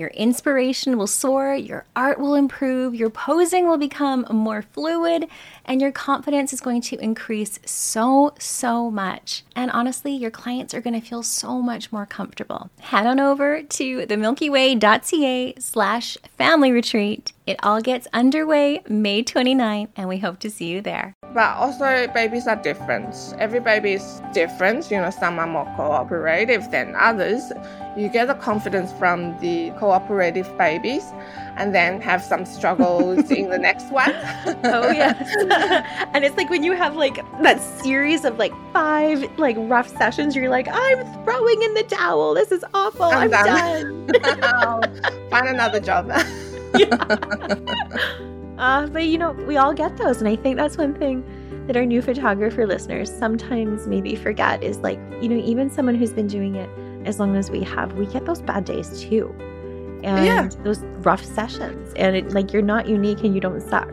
Your inspiration will soar, your art will improve, your posing will become more fluid, and your confidence is going to increase so, so much. And honestly, your clients are going to feel so much more comfortable. Head on over to themilkyway.ca slash family retreat. It all gets underway May 29th, and we hope to see you there. But also, babies are different. Every baby is different. You know, some are more cooperative than others. You get the confidence from the cooperative babies and then have some struggles in the next one. oh, yes. and it's like when you have like that series of like five like rough sessions, you're like, I'm throwing in the towel. This is awful. I'm, I'm done. done. Find another job. Uh, but you know, we all get those. And I think that's one thing that our new photographer listeners sometimes maybe forget is like, you know, even someone who's been doing it as long as we have, we get those bad days too. And yeah. those rough sessions. And it, like, you're not unique and you don't suck.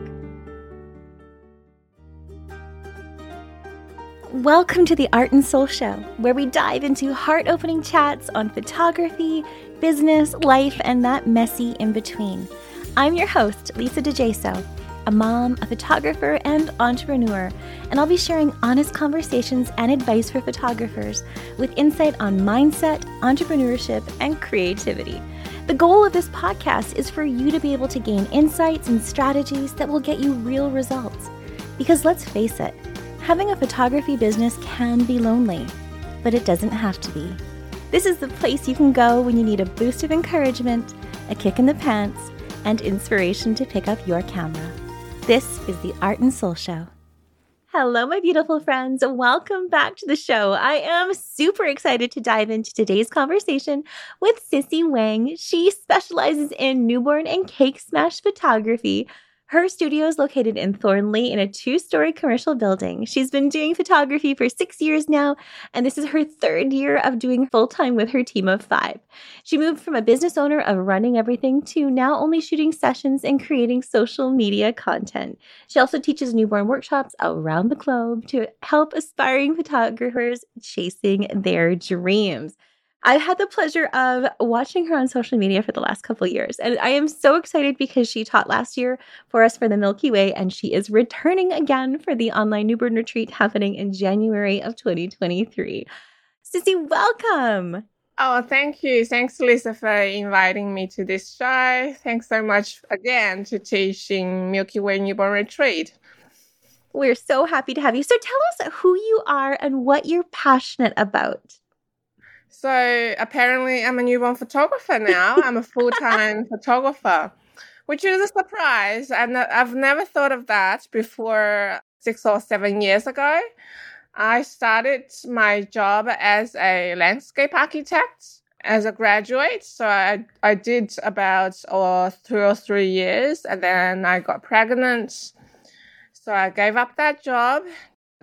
Welcome to the Art and Soul Show, where we dive into heart opening chats on photography, business, life, and that messy in between. I'm your host, Lisa DeJaso, a mom, a photographer, and entrepreneur, and I'll be sharing honest conversations and advice for photographers with insight on mindset, entrepreneurship, and creativity. The goal of this podcast is for you to be able to gain insights and strategies that will get you real results. Because let's face it, having a photography business can be lonely, but it doesn't have to be. This is the place you can go when you need a boost of encouragement, a kick in the pants, and inspiration to pick up your camera. This is the Art and Soul Show. Hello, my beautiful friends. Welcome back to the show. I am super excited to dive into today's conversation with Sissi Wang. She specializes in newborn and cake smash photography her studio is located in Thornlie in a two story commercial building. She's been doing photography for six years now, and this is her third year of doing full time with her team of five. She moved from a business owner of running everything to now only shooting sessions and creating social media content. She also teaches newborn workshops around the globe to help aspiring photographers chasing their dreams. I've had the pleasure of watching her on social media for the last couple years, and I am so excited because she taught last year for us for the Milky Way, and she is returning again for the online newborn retreat happening in January of 2023. Sissi, welcome. Oh, thank you. Thanks, Lisa, for inviting me to this show. Thanks so much again to teaching Milky Way Newborn Retreat. We're so happy to have you. So tell us who you are and what you're passionate about. So apparently, I'm a newborn photographer now. I'm a full time photographer, which is a surprise. And I've never thought of that before six or seven years ago. I started my job as a landscape architect as a graduate. So I, I did about uh, two or three years and then I got pregnant. So I gave up that job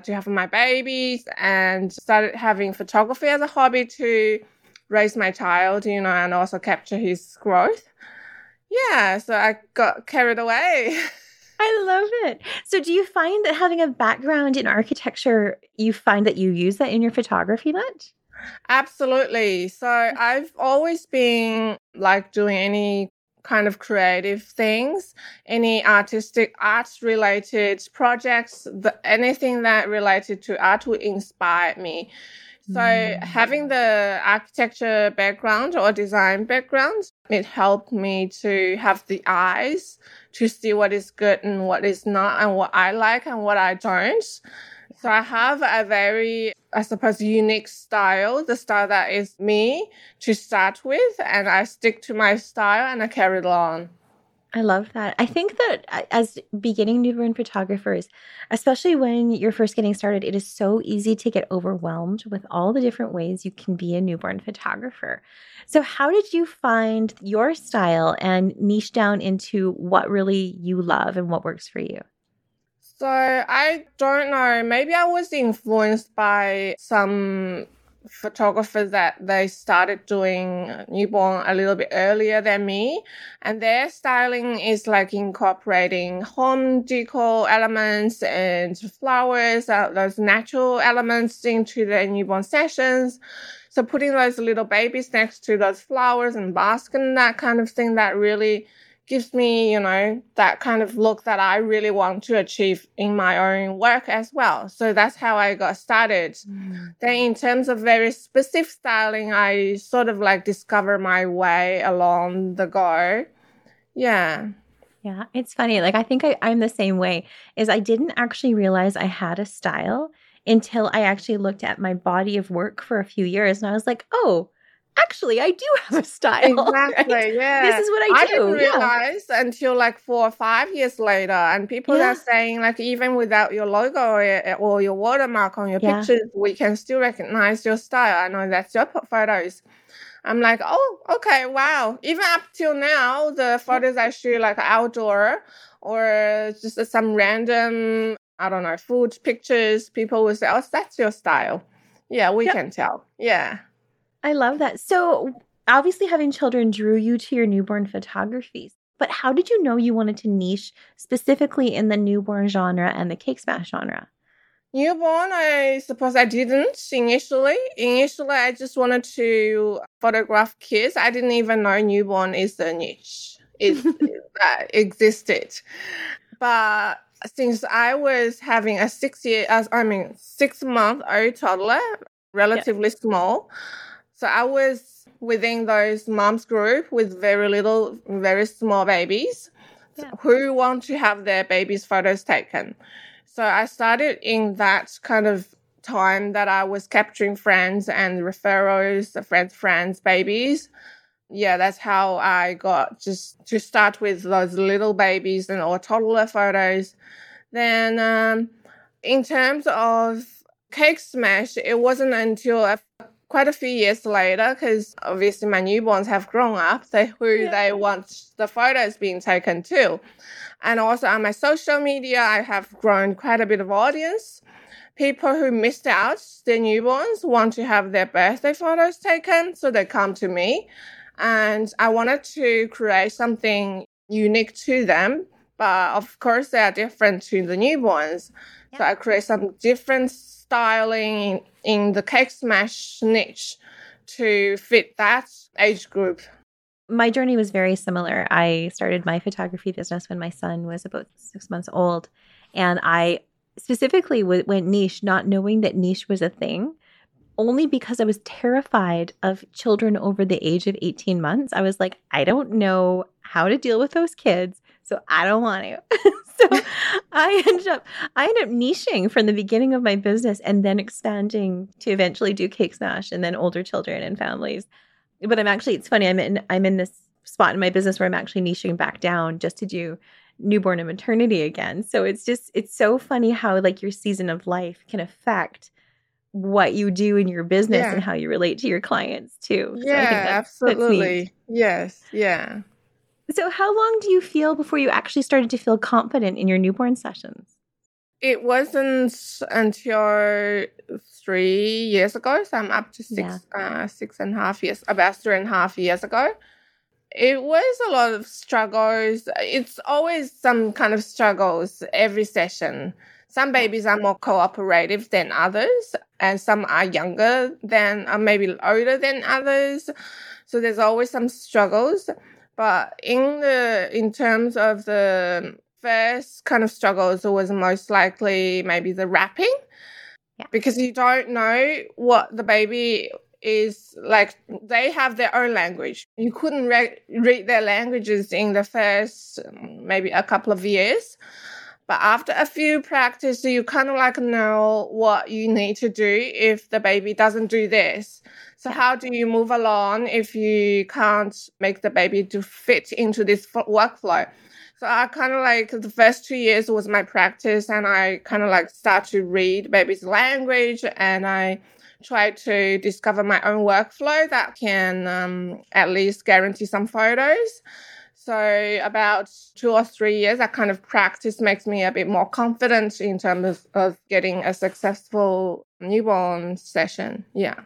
to have my babies and started having photography as a hobby to raise my child, you know, and also capture his growth. Yeah, so I got carried away. I love it. So, do you find that having a background in architecture, you find that you use that in your photography much? Absolutely. So, I've always been like doing any kind of creative things, any artistic arts related projects, the, anything that related to art would inspire me. So mm. having the architecture background or design background, it helped me to have the eyes to see what is good and what is not and what I like and what I don't. So I have a very, I suppose, unique style, the style that is me to start with, and I stick to my style and I carry it on. I love that. I think that uh, as beginning newborn photographers, especially when you're first getting started, it is so easy to get overwhelmed with all the different ways you can be a newborn photographer. So, how did you find your style and niche down into what really you love and what works for you? So, I don't know. Maybe I was influenced by some photographers that they started doing newborn a little bit earlier than me and their styling is like incorporating home decor elements and flowers uh, those natural elements into their newborn sessions so putting those little babies next to those flowers and basket and that kind of thing that really gives me, you know, that kind of look that I really want to achieve in my own work as well. So that's how I got started. Mm. Then in terms of very specific styling, I sort of like discover my way along the go. Yeah. Yeah, it's funny. Like I think I, I'm the same way. Is I didn't actually realize I had a style until I actually looked at my body of work for a few years, and I was like, oh, actually I do have a style. Exactly. Right? Yeah. This is what I do. I didn't realize yeah. until like four or five years later. And people yeah. are saying like even without your logo or, or your watermark on your yeah. pictures, we can still recognize your style. I know that's your photos. I'm like, oh, okay, wow. Even up till now, the photos I shoot like outdoor or just some random, I don't know, food pictures, people will say, oh, that's your style. Yeah, we yep. can tell. Yeah. I love that. So, obviously, having children drew you to your newborn photography. But how did you know you wanted to niche specifically in the newborn genre and the cake smash genre? Newborn, I suppose I didn't initially. Initially, I just wanted to photograph kids. I didn't even know newborn is a niche. It that existed. But since I was having a six year, uh, I mean, six month old toddler, relatively yeah. small, so I was within those moms group with very little, very small babies yeah. who want to have their babies' photos taken. So I started in that kind of time that I was capturing friends and referrals, friends, friends, babies. Yeah, that's how I got just to start with those little babies and or toddler photos. Then, um, in terms of cake smash, it wasn't until a quite a few years later, because obviously my newborns have grown up, they who yeah. they want the photos being taken too. And also on my social media, I have grown quite a bit of audience. People who missed out their newborns want to have their birthday photos taken, so they come to me. And I wanted to create something unique to them, but of course they are different to the newborns. Yeah. So I create some different styling in the cake smash niche to fit that age group. My journey was very similar. I started my photography business when my son was about six months old. And I specifically went niche, not knowing that niche was a thing, only because I was terrified of children over the age of 18 months. I was like, I don't know how to deal with those kids, so I don't want to. so I ended up I ended up niching from the beginning of my business and then expanding to eventually do Cake Smash and then older children and families. But I'm actually it's funny, I'm in I'm in this spot in my business where I'm actually niching back down just to do newborn and maternity again. So it's just it's so funny how like your season of life can affect what you do in your business yeah. and how you relate to your clients too. Yeah, so absolutely. Yes. Yeah. So, how long do you feel before you actually started to feel confident in your newborn sessions? It wasn't until three years ago. So I'm up to six, yeah. uh, six and a half years, about three and a half years ago. It was a lot of struggles. It's always some kind of struggles every session. Some babies are more cooperative than others, and some are younger than, or maybe older than others. So there's always some struggles. But in the in terms of the first kind of struggles, was most likely maybe the wrapping. Yeah. Because you don't know what the baby is like they have their own language. You couldn't re- read their languages in the first maybe a couple of years. But after a few practice, you kind of like know what you need to do if the baby doesn't do this. So how do you move along if you can't make the baby to fit into this workflow? So I kind of like the first two years was my practice and I kind of like start to read baby's language and I try to discover my own workflow that can um, at least guarantee some photos. So about two or three years, that kind of practice makes me a bit more confident in terms of, of getting a successful newborn session. Yeah.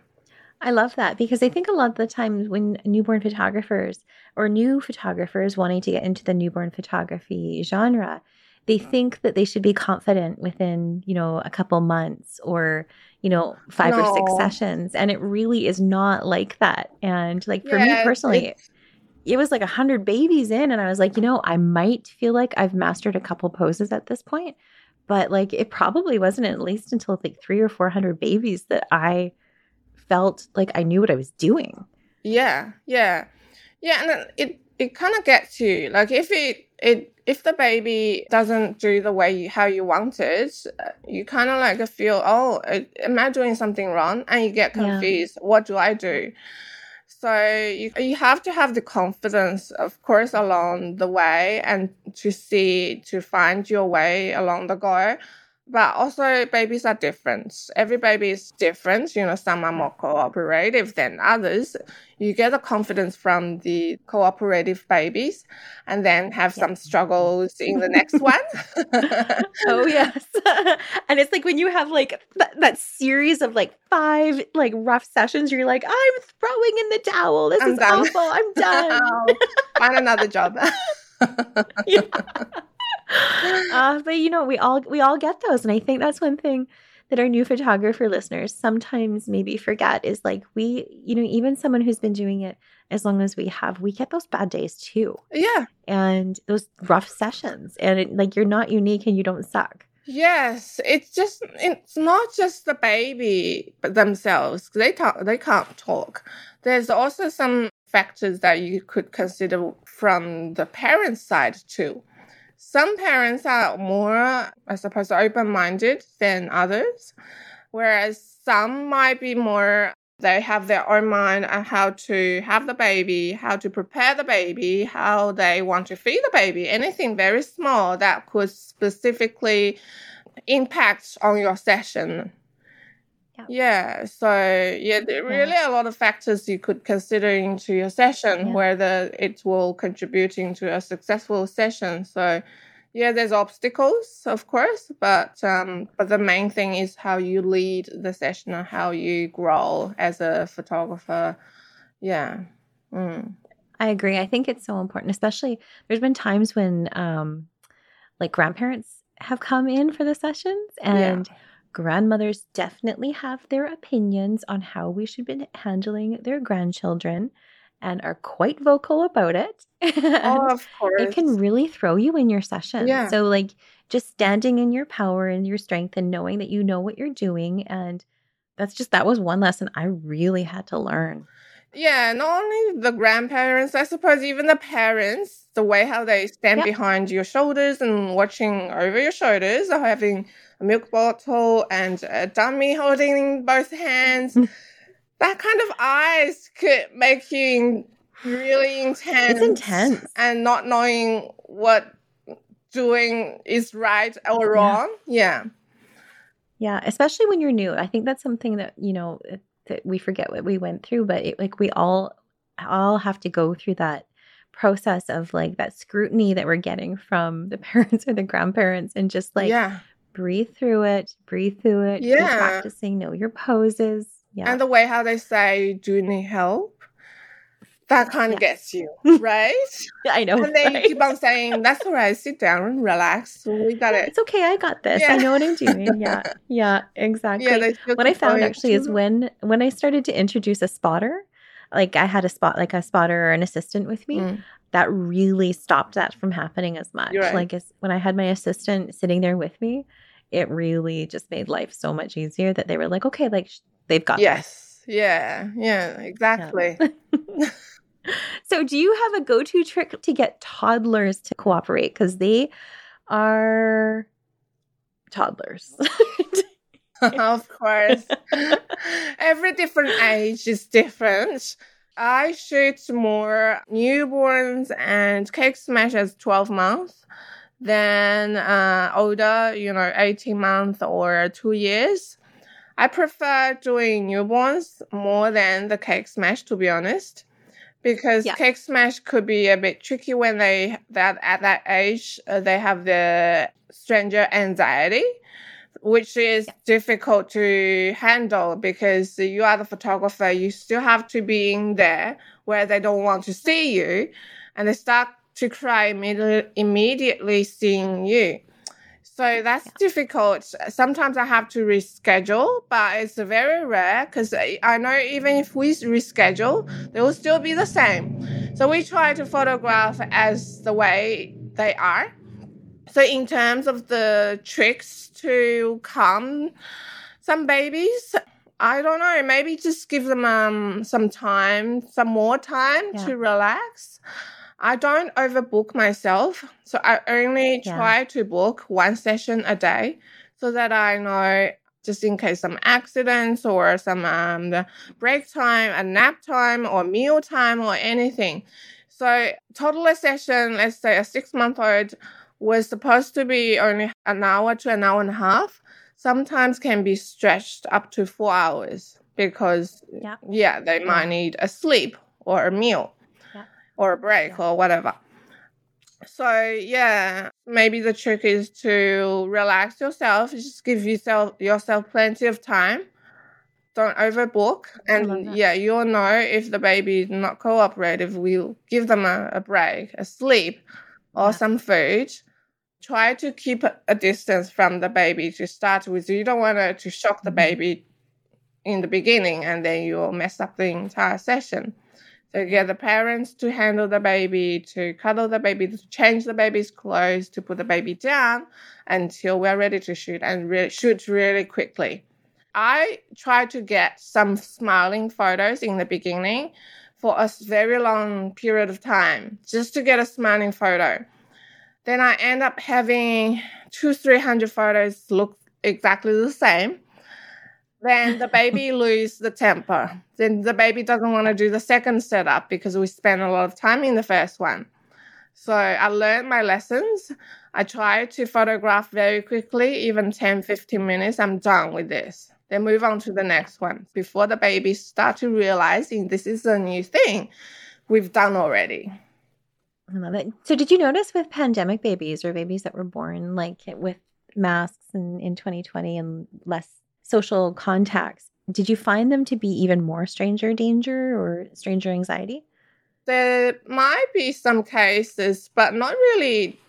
I love that because I think a lot of the times when newborn photographers or new photographers wanting to get into the newborn photography genre, they mm-hmm. think that they should be confident within, you know, a couple months or, you know, five no. or six sessions. And it really is not like that. And like for me personally, it was like a hundred babies in, and I was like, you know, I might feel like I've mastered a couple poses at this point, but like it probably wasn't at least until like three or four hundred babies that I felt like I knew what I was doing. Yeah, yeah, yeah, and it it kind of gets you like if it it if the baby doesn't do the way you, how you want it, uh, you kind of like feel oh am I doing something wrong, and you get confused. Yeah. What do I do? So you, you have to have the confidence, of course, along the way and to see, to find your way along the go. But also, babies are different. Every baby is different. You know, some are more cooperative than others. You get the confidence from the cooperative babies and then have some struggles in the next one. oh, yes. and it's like when you have like th- that series of like five like rough sessions, you're like, I'm throwing in the towel. This I'm is done. awful. I'm done. Find another job. yeah uh, but you know, we all we all get those, and I think that's one thing that our new photographer listeners sometimes maybe forget is like we, you know, even someone who's been doing it as long as we have, we get those bad days too. Yeah, and those rough sessions, and it, like you're not unique and you don't suck. Yes, it's just it's not just the baby themselves. They talk, they can't talk. There's also some factors that you could consider from the parent side too. Some parents are more, I suppose, open minded than others, whereas some might be more, they have their own mind on how to have the baby, how to prepare the baby, how they want to feed the baby, anything very small that could specifically impact on your session yeah. So yeah, there are really a lot of factors you could consider into your session, yeah. whether it will contributing to a successful session. So yeah, there's obstacles, of course, but um, but the main thing is how you lead the session and how you grow as a photographer. Yeah. Mm. I agree. I think it's so important, especially there's been times when um, like grandparents have come in for the sessions and. Yeah Grandmothers definitely have their opinions on how we should be handling their grandchildren and are quite vocal about it. oh, of course. It can really throw you in your session. Yeah. So, like, just standing in your power and your strength and knowing that you know what you're doing. And that's just, that was one lesson I really had to learn. Yeah, not only the grandparents, I suppose even the parents, the way how they stand yep. behind your shoulders and watching over your shoulders or having a milk bottle and a dummy holding both hands. Mm. that kind of eyes could make you really intense. It's intense. And not knowing what doing is right or wrong. Yeah. yeah. Yeah, especially when you're new. I think that's something that, you know, that we forget what we went through, but it, like we all all have to go through that process of like that scrutiny that we're getting from the parents or the grandparents and just like yeah breathe through it, breathe through it. Yeah. practicing, know your poses. Yeah. And the way how they say, do you need help? That kind of gets you, right? I know. And they right? keep on saying, that's all right, sit down, and relax. We got it. It's okay, I got this. Yeah. I know what I'm doing. Yeah. Yeah, exactly. Yeah, what I found actually is when when I started to introduce a spotter, like I had a spot like a spotter or an assistant with me, mm. that really stopped that from happening as much. Right. Like as, when I had my assistant sitting there with me, it really just made life so much easier that they were like, okay, like sh- they've got this. Yes. Yeah. Yeah. Exactly. So, do you have a go to trick to get toddlers to cooperate? Because they are toddlers. of course. Every different age is different. I shoot more newborns and cake smash as 12 months than uh, older, you know, 18 months or two years. I prefer doing newborns more than the cake smash, to be honest, because Yeah. cake smash could be a bit tricky when they that at that age uh, they have the stranger anxiety which is difficult to handle because you are the photographer. You still have to be in there where they don't want to see you, and they start to cry immediately, immediately seeing you. So that's difficult. Sometimes I have to reschedule, but it's very rare because I know even if we reschedule, they will still be the same. So we try to photograph as the way they are. So in terms of the tricks to calm some babies, I don't know. Maybe just give them um some time, some more time Yeah. to relax. I don't overbook myself, so I only Yeah. try to book one session a day, so that I know just in case some accidents or some um break time, a nap time, or meal time, or anything. So toddler session, let's say a six month old was supposed to be only an hour to an hour and a half, sometimes can be stretched up to four hours because Yeah. yeah, they might need a sleep or a meal. Or a break or whatever. So yeah, maybe the trick is to relax yourself, just give yourself yourself plenty of time. Don't overbook, and yeah, you'll know if the baby is not cooperative. We'll give them a, a break, a sleep, or Yeah. some food. Try to keep a distance from the baby to start with. You don't want to, shock the Mhm. baby in the beginning, and then you'll mess up the entire session. So get the parents to handle the baby, to cuddle the baby, to change the baby's clothes, to put the baby down until we're ready to shoot and re- shoot really quickly. I try to get some smiling photos in the beginning for a very long period of time just to get a smiling photo. Then I end up having two, three hundred photos look exactly the same. Then the baby lose the temper. Then the baby doesn't want to do the second setup because we spent a lot of time in the first one. So I learned my lessons. I try to photograph very quickly, even 10, 15 minutes. I'm done with this. Then move on to the next one before the babies start to realizing this is a new thing we've done already. I love it. So, did you notice with pandemic babies or babies that were born like with masks in, in 2020 and less social contacts, did you find them to be even more stranger danger or stranger anxiety? There might be some cases, but not really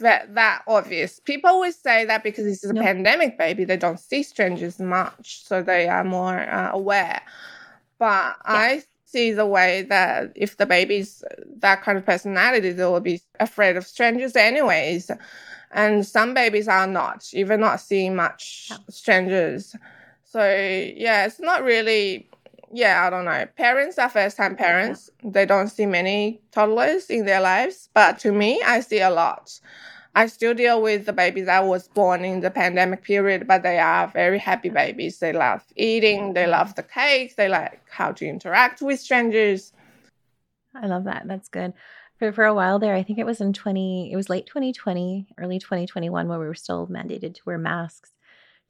that, that obvious. People always say that because this is a No. pandemic baby, they don't see strangers much, so they are more uh, aware. But I see the way that if the baby's that kind of personality, they will be afraid of strangers anyways. And some babies are not, even not seeing much Yeah. strangers. So yeah, it's not really yeah, I don't know. Parents are first time parents. They don't see many toddlers in their lives. But to me, I see a lot. I still deal with the babies that was born in the pandemic period, but they are very happy babies. They love eating, they love the cake, they like how to interact with strangers. I love that. That's good. For for a while there, I think it was in 20, it was late 2020, early 2021 where we were still mandated to wear masks.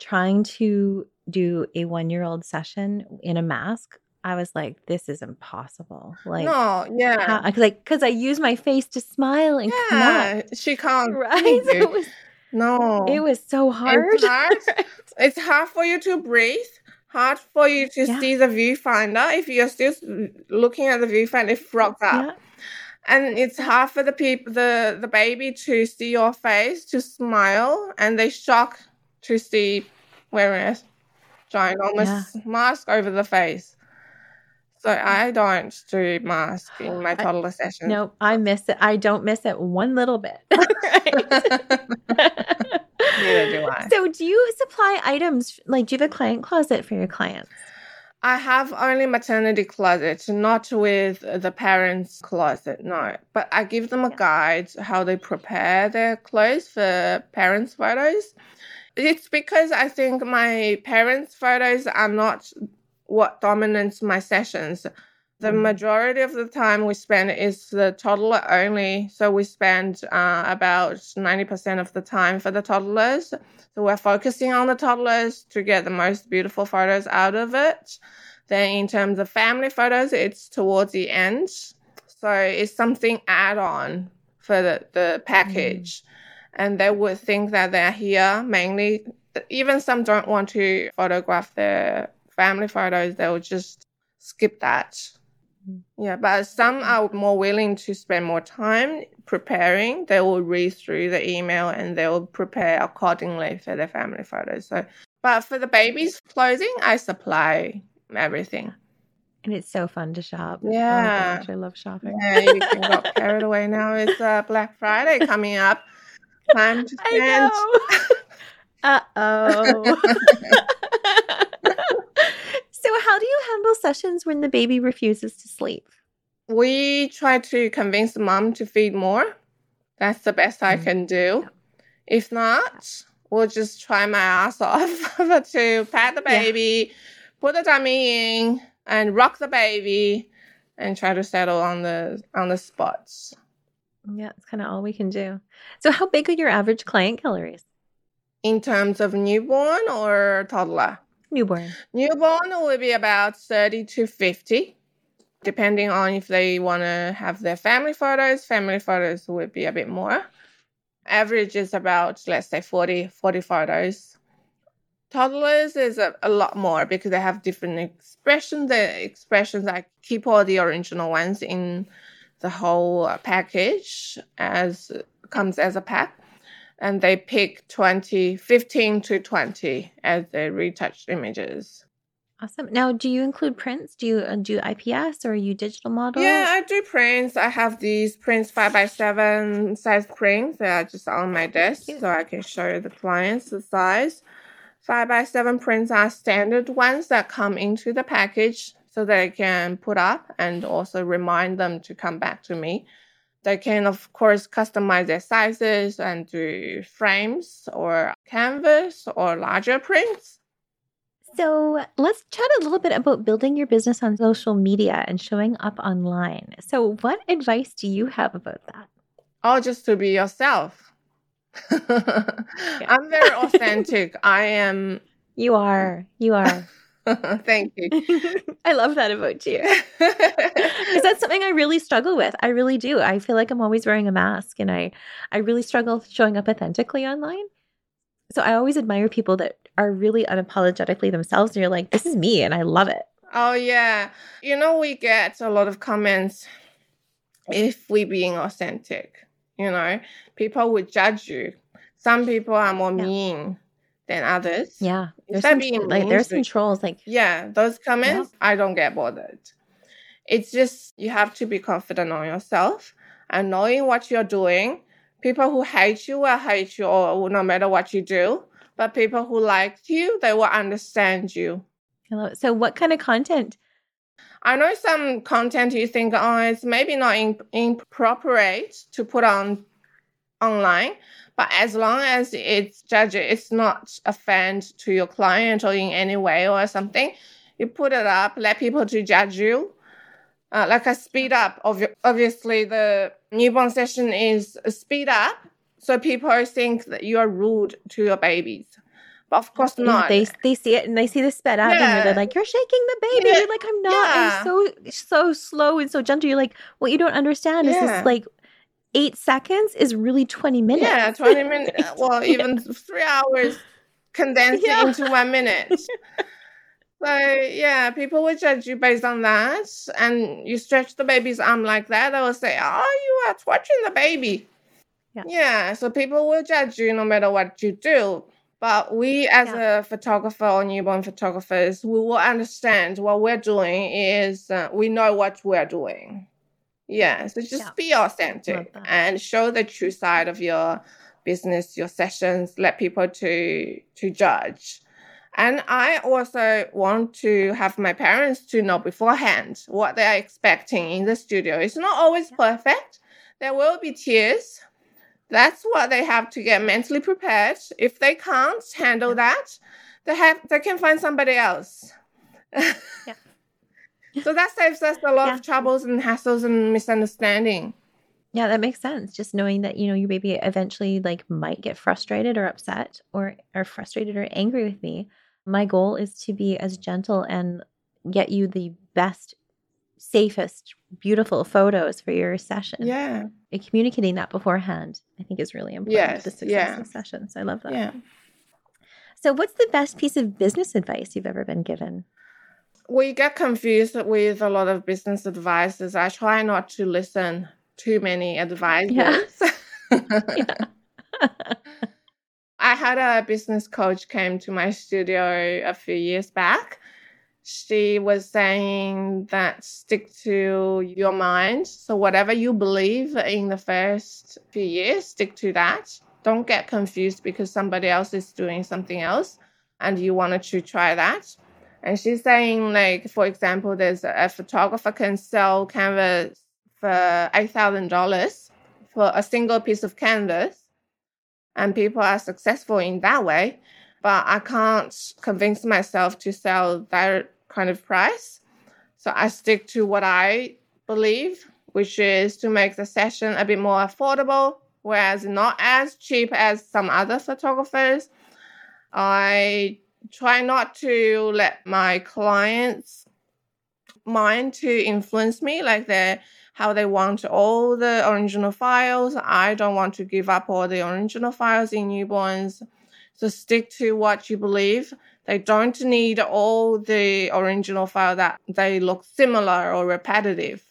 Trying to do a 1-year-old session in a mask, I was like this is impossible. Like no, yeah. because I because I use my face to smile and yeah, connect. she can't. Right? So it was no. it was so hard. hard. it's hard for you to breathe hard for you to Yeah. see the viewfinder if you're still looking at the viewfinder it frogs up yeah. And it's hard for the people the the baby to see your face to smile and they shock to see wearing a ginormous mask over the face So I don't do mask in my toddler session. No, I miss it. I don't miss it one little bit. Neither do I. So, do you supply items like do you have a client closet for your clients? I have only maternity closet, not with the parents' closet, no. But I give them a guide how they prepare their clothes for parents' photos. It's because I think my parents' photos are not what dominates my sessions. The Mm. majority of the time we spend is the toddler only. So we spend uh, about 90% of the time for the toddlers. So we're focusing on the toddlers to get the most beautiful photos out of it. Then in terms of family photos, it's towards the end. So it's something add on for the, the package. And they would think that they're here mainly. Even some don't want to photograph their family photos, they'll just skip that. Yeah, but some are more willing to spend more time preparing. They will read through the email and they will prepare accordingly for their family photos. So, but for the baby's clothing, I supply everything. And it's so fun to shop. Oh Yeah. gosh, I love shopping. Yeah, you can got carried away now. It's uh, Black Friday coming up. Time to spend. I know. Uh oh. so, how do you handle sessions when the baby refuses to sleep? We try to convince mom to feed more. That's the best I Mm. can do. If not, we'll just try my ass off to pat the Yeah. baby, put the dummy in, and rock the baby, and try to settle on the on the spots. Yeah, it's kind of all we can do. So, how big are your average client galleries? In terms of newborn or toddler, Newborn. newborn will be about thirty to fifty. Depending on if they want to have their family photos, family photos would be a bit more. average is about let's say 40 40 photos toddlers is a, a lot more because they have different expressions the expressions i keep all the original ones in the whole package as comes as a pack and they pick 20 15 to 20 as the retouched images Awesome. Now, do you include prints? Do you uh, do IPS or are you digital models? Yeah, I do prints. I have these prints five by seven size prints that are just on my desk, so I can show the clients the size. Five by seven prints are standard ones that come into the package, so they can put up and also remind them to come back to me. They can, of course, customize their sizes and do frames or canvas or larger prints. So let's chat a little bit about building your business on social media and showing up online. So, what advice do you have about that? Oh, just to be yourself. I'm very authentic. I am. You are. You are. Thank you. I love that about you. Because that's something I really struggle with. I really do. I feel like I'm always wearing a mask and I I really struggle showing up authentically online. So I always admire people that are really unapologetically themselves and you're like, this is me and I love it. oh yeah, you know we get a lot of comments if we being authentic. You know, people would judge you. Some people are more Yeah. mean than others. Yeah. There's some being like there's some trolls like Yeah, those comments, I don't get bothered. It's just you have to be confident on yourself and knowing what you're doing. People who hate you will hate you or no matter what you do. But people who like you, they will understand you. hello. So what kind of content? I know some content you think, oh, it's maybe not in, inappropriate to put on online, but as long as it's judge, it's not offend to your client or in any way or something, you put it up, let people to judge you. Uh, like a speed up, obvi- obviously the newborn session is a speed up, so people think that you are rude to your babies. But of course Yeah, not. they they see it and they see the sped up and they're like, You're shaking the baby. Yeah. You're like, I'm not. Yeah. I'm so so slow and so gentle. You're like, what you don't understand is this like eight seconds is really 20 minutes. Yeah, 20 minutes. Well, even three hours condensed Yeah. into one minute. So, yeah, people will judge you based on that. And you stretch the baby's arm like that, they will say, Oh, you are touching the baby. Yeah. Yeah, so people will judge you no matter what you do. But we, as yeah. a photographer or newborn photographers, we will understand what we're doing is uh, we know what we're doing. Yeah, so just yeah. be authentic and show the true side of your business, your sessions. Let people to to judge. And I also want to have my parents to know beforehand what they are expecting in the studio. It's not always perfect. There will be tears that's what they have to get mentally prepared. If they can't handle that, they have they can find somebody else. yeah. so that saves us a lot yeah. of troubles and hassles and misunderstanding. Yeah, that makes sense. Just knowing that, you know, your baby eventually like might get frustrated or upset or are frustrated or angry with me. My goal is to be as gentle and get you the best safest, beautiful photos for your session. Yeah. And communicating that beforehand, I think is really important yes, to the success yeah. of sessions. I love that. Yeah. So what's the best piece of business advice you've ever been given? We get confused with a lot of business advices. I try not to listen too many advices. Yeah. I had a business coach came to my studio a few years back she was saying that stick to your mind. So, whatever you believe in the first few years, stick to that. Don't get confused because somebody else is doing something else and you wanted to try that. And she's saying, like, for example, there's a photographer can sell canvas for $8,000 for a single piece of canvas, and people are successful in that way. But I can't convince myself to sell that kind of price. So I stick to what I believe, which is to make the session a bit more affordable, whereas not as cheap as some other photographers. I try not to let my clients mind to influence me like they how they want all the original files. I don't want to give up all the original files in newborns. So stick to what you believe. They don't need all the original file that they look similar or repetitive.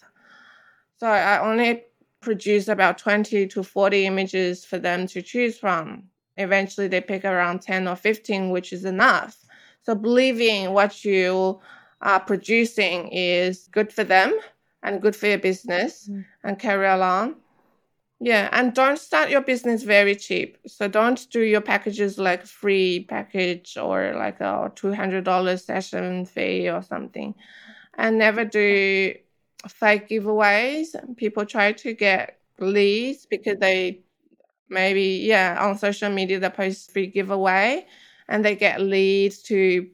So I only produce about 20 to 40 images for them to choose from. Eventually they pick around 10 or 15, which is enough. So believing what you are producing is good for them and good for your business mm. and carry along. Yeah, and don't start your business very cheap. So don't do your packages like free package or like a two hundred dollars session fee or something, and never do fake giveaways. People try to get leads because they maybe yeah on social media they post free giveaway, and they get leads to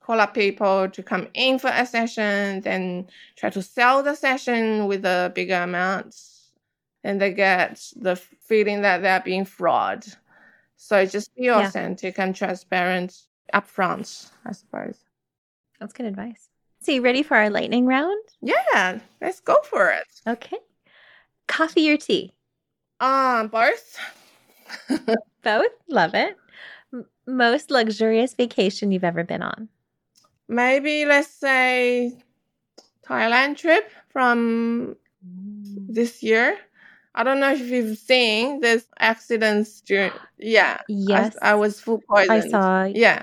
call up people to come in for a session, then try to sell the session with a bigger amount and they get the feeling that they're being fraud. So just be authentic yeah. and transparent upfront, I suppose. That's good advice. So you ready for our lightning round? Yeah, let's go for it. Okay. Coffee or tea? Um, both. both? Love it. M- most luxurious vacation you've ever been on? Maybe let's say Thailand trip from this year. I don't know if you've seen this accidents during. Yeah. Yes. I, I was full poison. I saw. Yeah.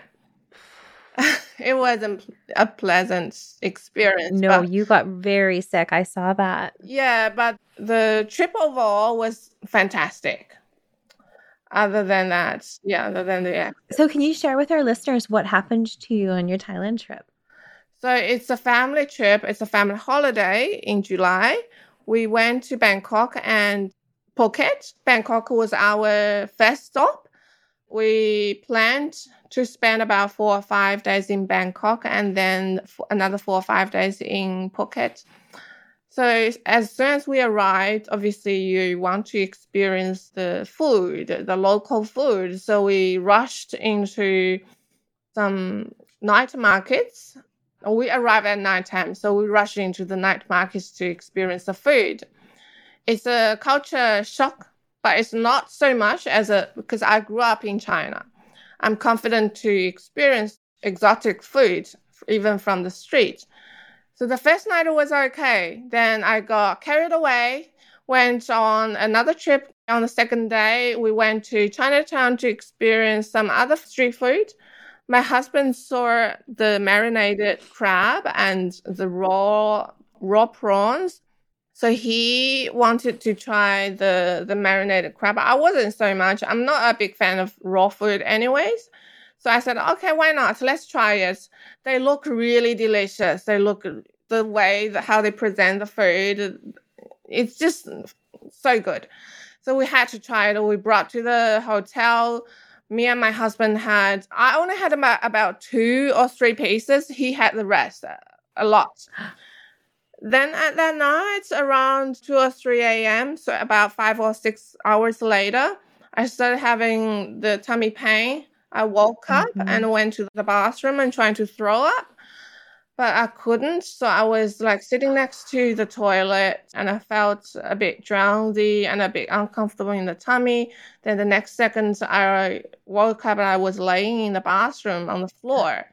it wasn't a pleasant experience. No, you got very sick. I saw that. Yeah, but the trip overall was fantastic. Other than that, yeah, other than the accident. So, can you share with our listeners what happened to you on your Thailand trip? So, it's a family trip. It's a family holiday in July we went to Bangkok and Phuket. Bangkok was our first stop. We planned to spend about four or five days in Bangkok and then another four or five days in Phuket. So as soon as we arrived, obviously you want to experience the food, the local food. So we rushed into some night markets we arrive at night time, so we rush into the night markets to experience the food. It's a culture shock, but it's not so much as a because I grew up in China. I'm confident to experience exotic food even from the street. So the first night it was okay. Then I got carried away, went on another trip On the second day, we went to Chinatown to experience some other street food. My husband saw the marinated crab and the raw raw prawns. So he wanted to try the the marinated crab. I wasn't so much. I'm not a big fan of raw food anyways. So I said, okay, why not? Let's try it. They look really delicious. They look the way that how they present the food. It's just so good. So we had to try it. We brought to the hotel. Me and my husband had, I only had about, about two or three pieces. He had the rest, uh, a lot. Then at that night, around 2 or 3 a.m., so about five or six hours later, I started having the tummy pain. I woke up mm-hmm. and went to the bathroom and trying to throw up but I couldn't. So I was like sitting next to the toilet and I felt a bit drowsy and a bit uncomfortable in the tummy. Then the next second, I woke up and I was laying in the bathroom on the floor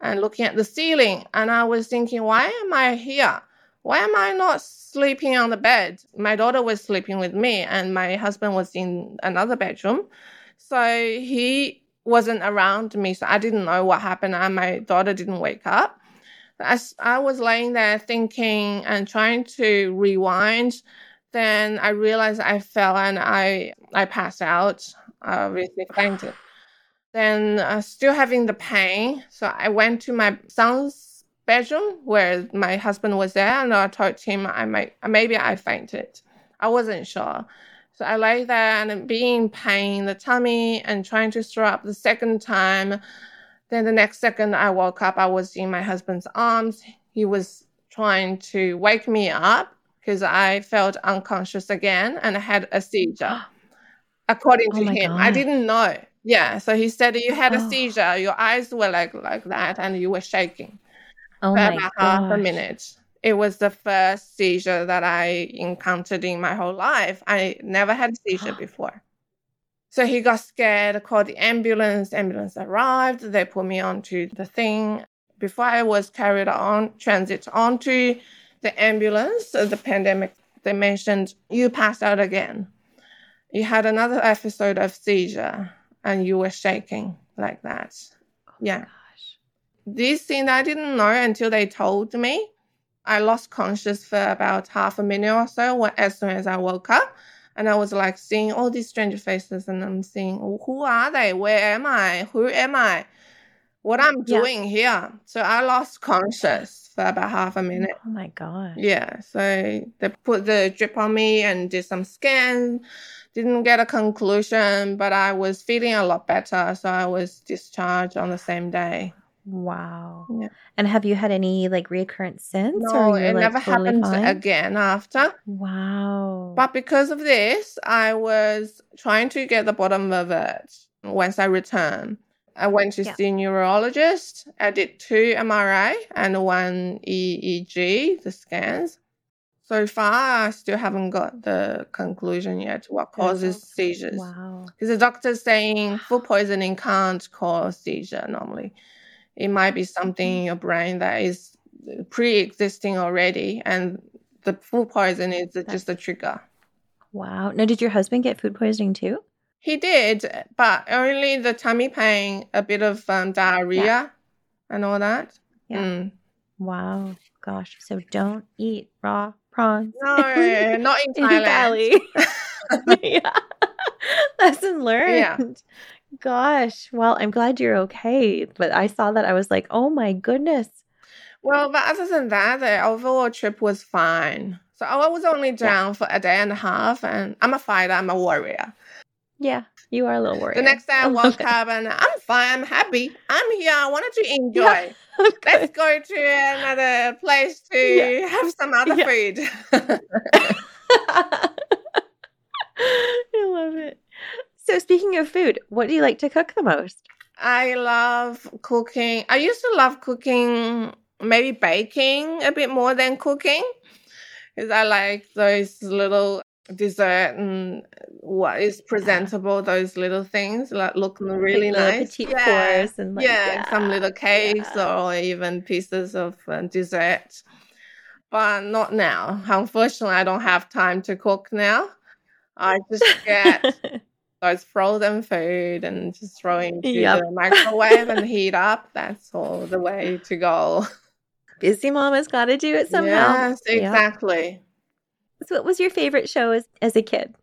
and looking at the ceiling. And I was thinking, why am I here? Why am I not sleeping on the bed? My daughter was sleeping with me and my husband was in another bedroom. So he wasn't around me. So I didn't know what happened and my daughter didn't wake up as I was laying there thinking and trying to rewind, then I realized I fell and I I passed out. I obviously fainted. Then uh, still having the pain, so I went to my son's bedroom where my husband was there, and I told him I might maybe I fainted. I wasn't sure. So I lay there and being in pain, the tummy, and trying to throw up the second time. Then the next second I woke up, I was in my husband's arms. He was trying to wake me up because I felt unconscious again and I had a seizure. According to oh him, God. I didn't know. Yeah, so he said you had a oh. seizure. Your eyes were like like that, and you were shaking oh for about gosh. half a minute. It was the first seizure that I encountered in my whole life. I never had a seizure before. So he got scared, called the ambulance. Ambulance arrived. They put me onto the thing. Before I was carried on transit onto the ambulance, uh, the pandemic, they mentioned you passed out again. You had another episode of seizure and you were shaking like that. Oh yeah. This thing I didn't know until they told me. I lost conscious for about half a minute or so as soon as I woke up and I was like seeing all these strange faces, and I'm seeing oh, who are they? Where am I? Who am I? What I'm doing yeah. here? So I lost conscious for about half a minute. Oh my god! Yeah, so they put the drip on me and did some scans. Didn't get a conclusion, but I was feeling a lot better, so I was discharged on the same day. Wow. Yeah. And have you had any like reoccurrence since? No, it like, never totally happened fine? again after. Wow. But because of this, I was trying to get the bottom of it once I returned. I went to yeah. see a neurologist. I did two MRI and one EEG, the scans. So far, I still haven't got the conclusion yet what causes seizures. Wow. Because the doctor's saying food poisoning can't cause seizure normally it might be something in your brain that is pre-existing already and the food poison is just a trigger. Wow. Now did your husband get food poisoning too? He did but only the tummy pain a bit of um, diarrhea yeah. and all that. Yeah. Mm. wow. Gosh. So don't eat raw prawns no not in thailand. Yeah. Lesson learned. yeah Gosh. Well, I'm glad you're okay. But I saw that I was like, oh my goodness. Well, but other than that, the overall trip was fine. So I was only down yeah. for a day and a half, and I'm a fighter, I'm a warrior. Yeah, you are a little warrior. The next day I, I woke up and I'm fine, I'm happy. I'm here, I wanted to enjoy. Yeah, Let's go to another place to yeah. have some other food. I love it. So, speaking of food, what do you like to cook the most? I love cooking. I used to love cooking, maybe baking a bit more than cooking, because I like those little dessert and what is presentable. Those little things like look really like nice. Petite yeah. and like, yeah, yeah, some little cakes yeah. or even pieces of uh, dessert. But not now. Unfortunately, I don't have time to cook now. I just get those frozen food and just throw into Yep. the microwave and heat up. That's all the way to go. Busy mom has got to do it somehow. Yes, exactly. So, what was your favorite show as, as a kid?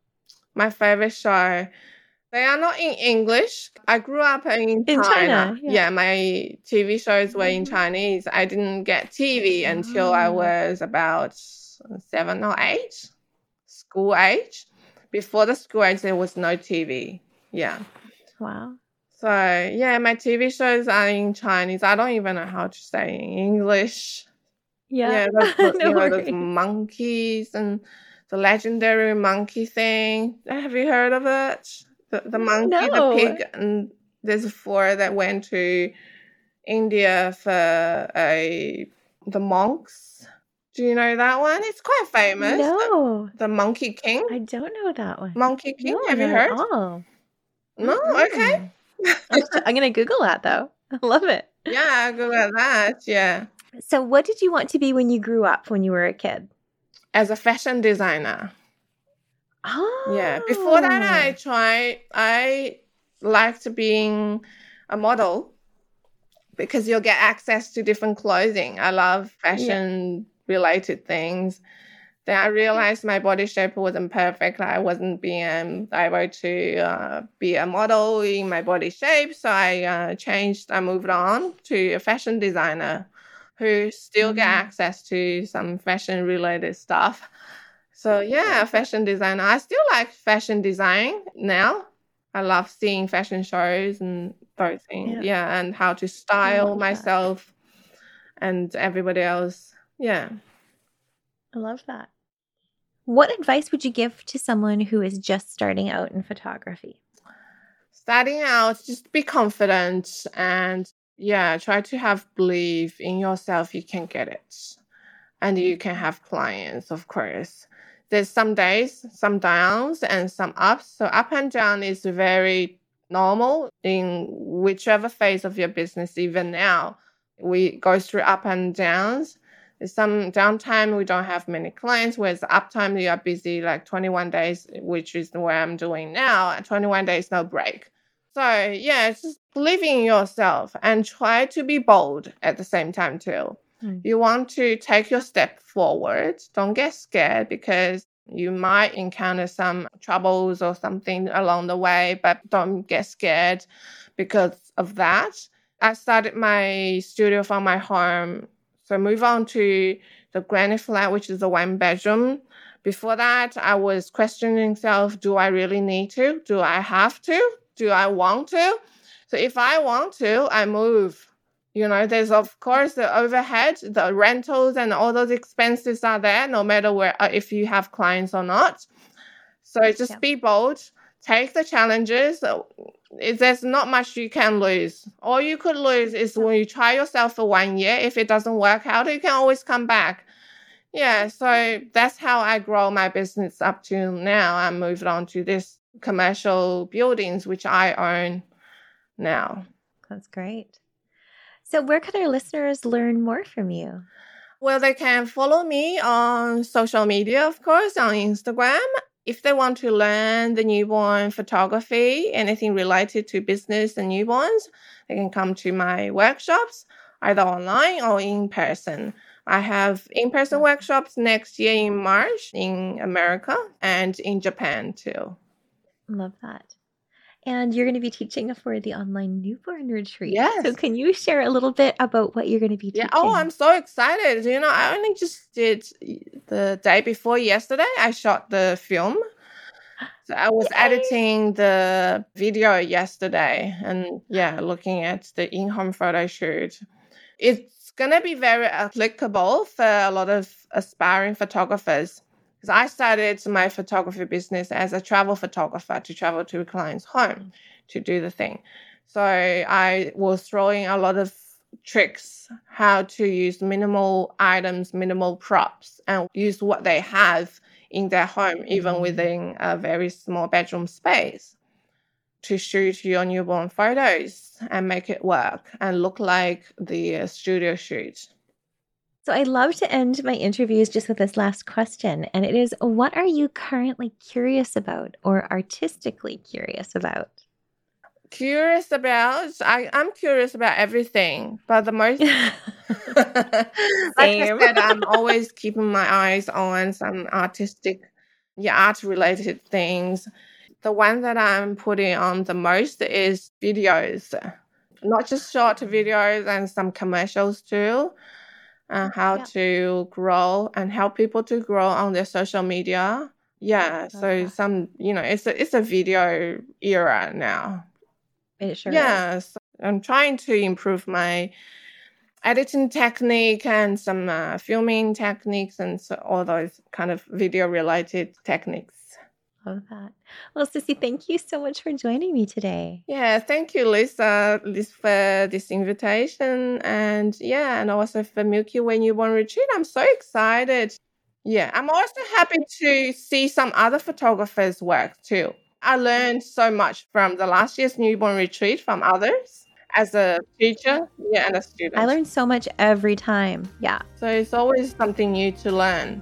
My favorite show. They are not in English. I grew up in, In China. China, yeah. yeah. my TV shows were in Mhm. Chinese. I didn't get TV until I Oh. was about seven or eight, school age. Before the school age, there was no TV. Yeah. Wow. So yeah, my TV shows are in Chinese. I don't even know how to say in English. Yeah. Yeah, those, no you know, those monkeys and the legendary monkey thing. Have you heard of it? The, the monkey, No. the pig, and there's four that went to India for a the monks. Do you know that one? It's quite famous. No, The Monkey King. I don't know that one. Monkey King. No, Have you heard? all. No. Mm-mm. Okay. I'm just- I'm gonna Google that though. I love it. yeah, go at that. Yeah. So, what did you want to be when you grew up? When you were a kid? As a fashion designer. Oh, Yeah. Before that, I oh. tried. I liked being a model because you'll get access to different clothing. I love fashion related things. Then I realized my body shape wasn't perfect. I wasn't being able to uh, be a model in my body shape. So I uh, changed. I moved on to a fashion designer who still get Mm. access to some fashion related stuff. So yeah, fashion designer. I still like fashion design now. I love seeing fashion shows and those things. Yeah. Yeah, and how to style love that. myself and everybody else. Yeah. I love that. What advice would you give to someone who is just starting out in photography? Starting out, just be confident and yeah, try to have belief in yourself. You can get it. And you can have clients, of course. There's some days, some downs, and some ups. So up and down is very normal in whichever phase of your business, even now. We go through up and downs. There's some downtime, we don't have many clients, whereas uptime, you are busy like 21 days, which is where I'm doing now. 21 days, no break. So, yeah, it's just believe in yourself and try to be bold at the same time, too. Hmm. You want to take your step forward. Don't get scared because you might encounter some troubles or something along the way, but don't get scared because of that. I started my studio from my home. So move on to the granny flat, which is a one bedroom. Before that, I was questioning myself, do I really need to? Do I have to? Do I want to? So if I want to, I move. You know, there's of course the overhead, the rentals, and all those expenses are there, no matter where uh, if you have clients or not. So just Yeah. be bold, take the challenges. It- There's not much you can lose. All you could lose is when you try yourself for one year. If it doesn't work out, you can always come back. Yeah, so that's how I grow my business up to now. I moved on to this commercial buildings, which I own now. That's great. So, where can our listeners learn more from you? Well, they can follow me on social media, of course, on Instagram. If they want to learn the newborn photography, anything related to business and newborns, they can come to my workshops, either online or in person. I have in person workshops next year in March in America and in Japan too. Love that. And you're going to be teaching for the online newborn retreat. Yes. So, can you share a little bit about what you're going to be teaching? Yeah. Oh, I'm so excited. You know, I only just did the day before yesterday. I shot the film. So I was Yay. editing the video yesterday and yeah, looking at the in-home photo shoot. It's going to be very applicable for a lot of aspiring photographers. Because I started my photography business as a travel photographer to travel to a client's home to do the thing. So I was throwing a lot of tricks how to use minimal items, minimal props, and use what they have in their home, even Mhm. within a very small bedroom space, to shoot your newborn photos and make it work and look like the uh, studio shoot. So I love to end my interviews just with this last question, and it is what are you currently curious about or artistically curious about? Curious about I, I'm curious about everything, but the most like I said, I'm always keeping my eyes on some artistic yeah, art related things. The one that I'm putting on the most is videos. Not just short videos and some commercials too uh, how yeah. to grow and help people to grow on their social media. Yeah, so some you know it's a it's a video era now. It sure yeah, so I'm trying to improve my editing technique and some uh, filming techniques and so all those kind of video related techniques. Love that. Well, Sissi, thank you so much for joining me today. Yeah, thank you, Lisa, for this invitation. And yeah, and also for Milky Way Newborn Retreat. I'm so excited. Yeah, I'm also happy to see some other photographers' work too. I learned so much from the last year's newborn retreat from others as a teacher, yeah, and a student. I learn so much every time. Yeah. So it's always something new to learn.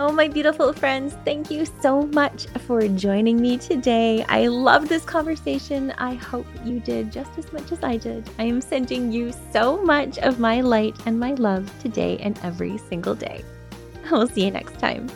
Oh, my beautiful friends, thank you so much for joining me today. I love this conversation. I hope you did just as much as I did. I am sending you so much of my light and my love today and every single day. We'll see you next time.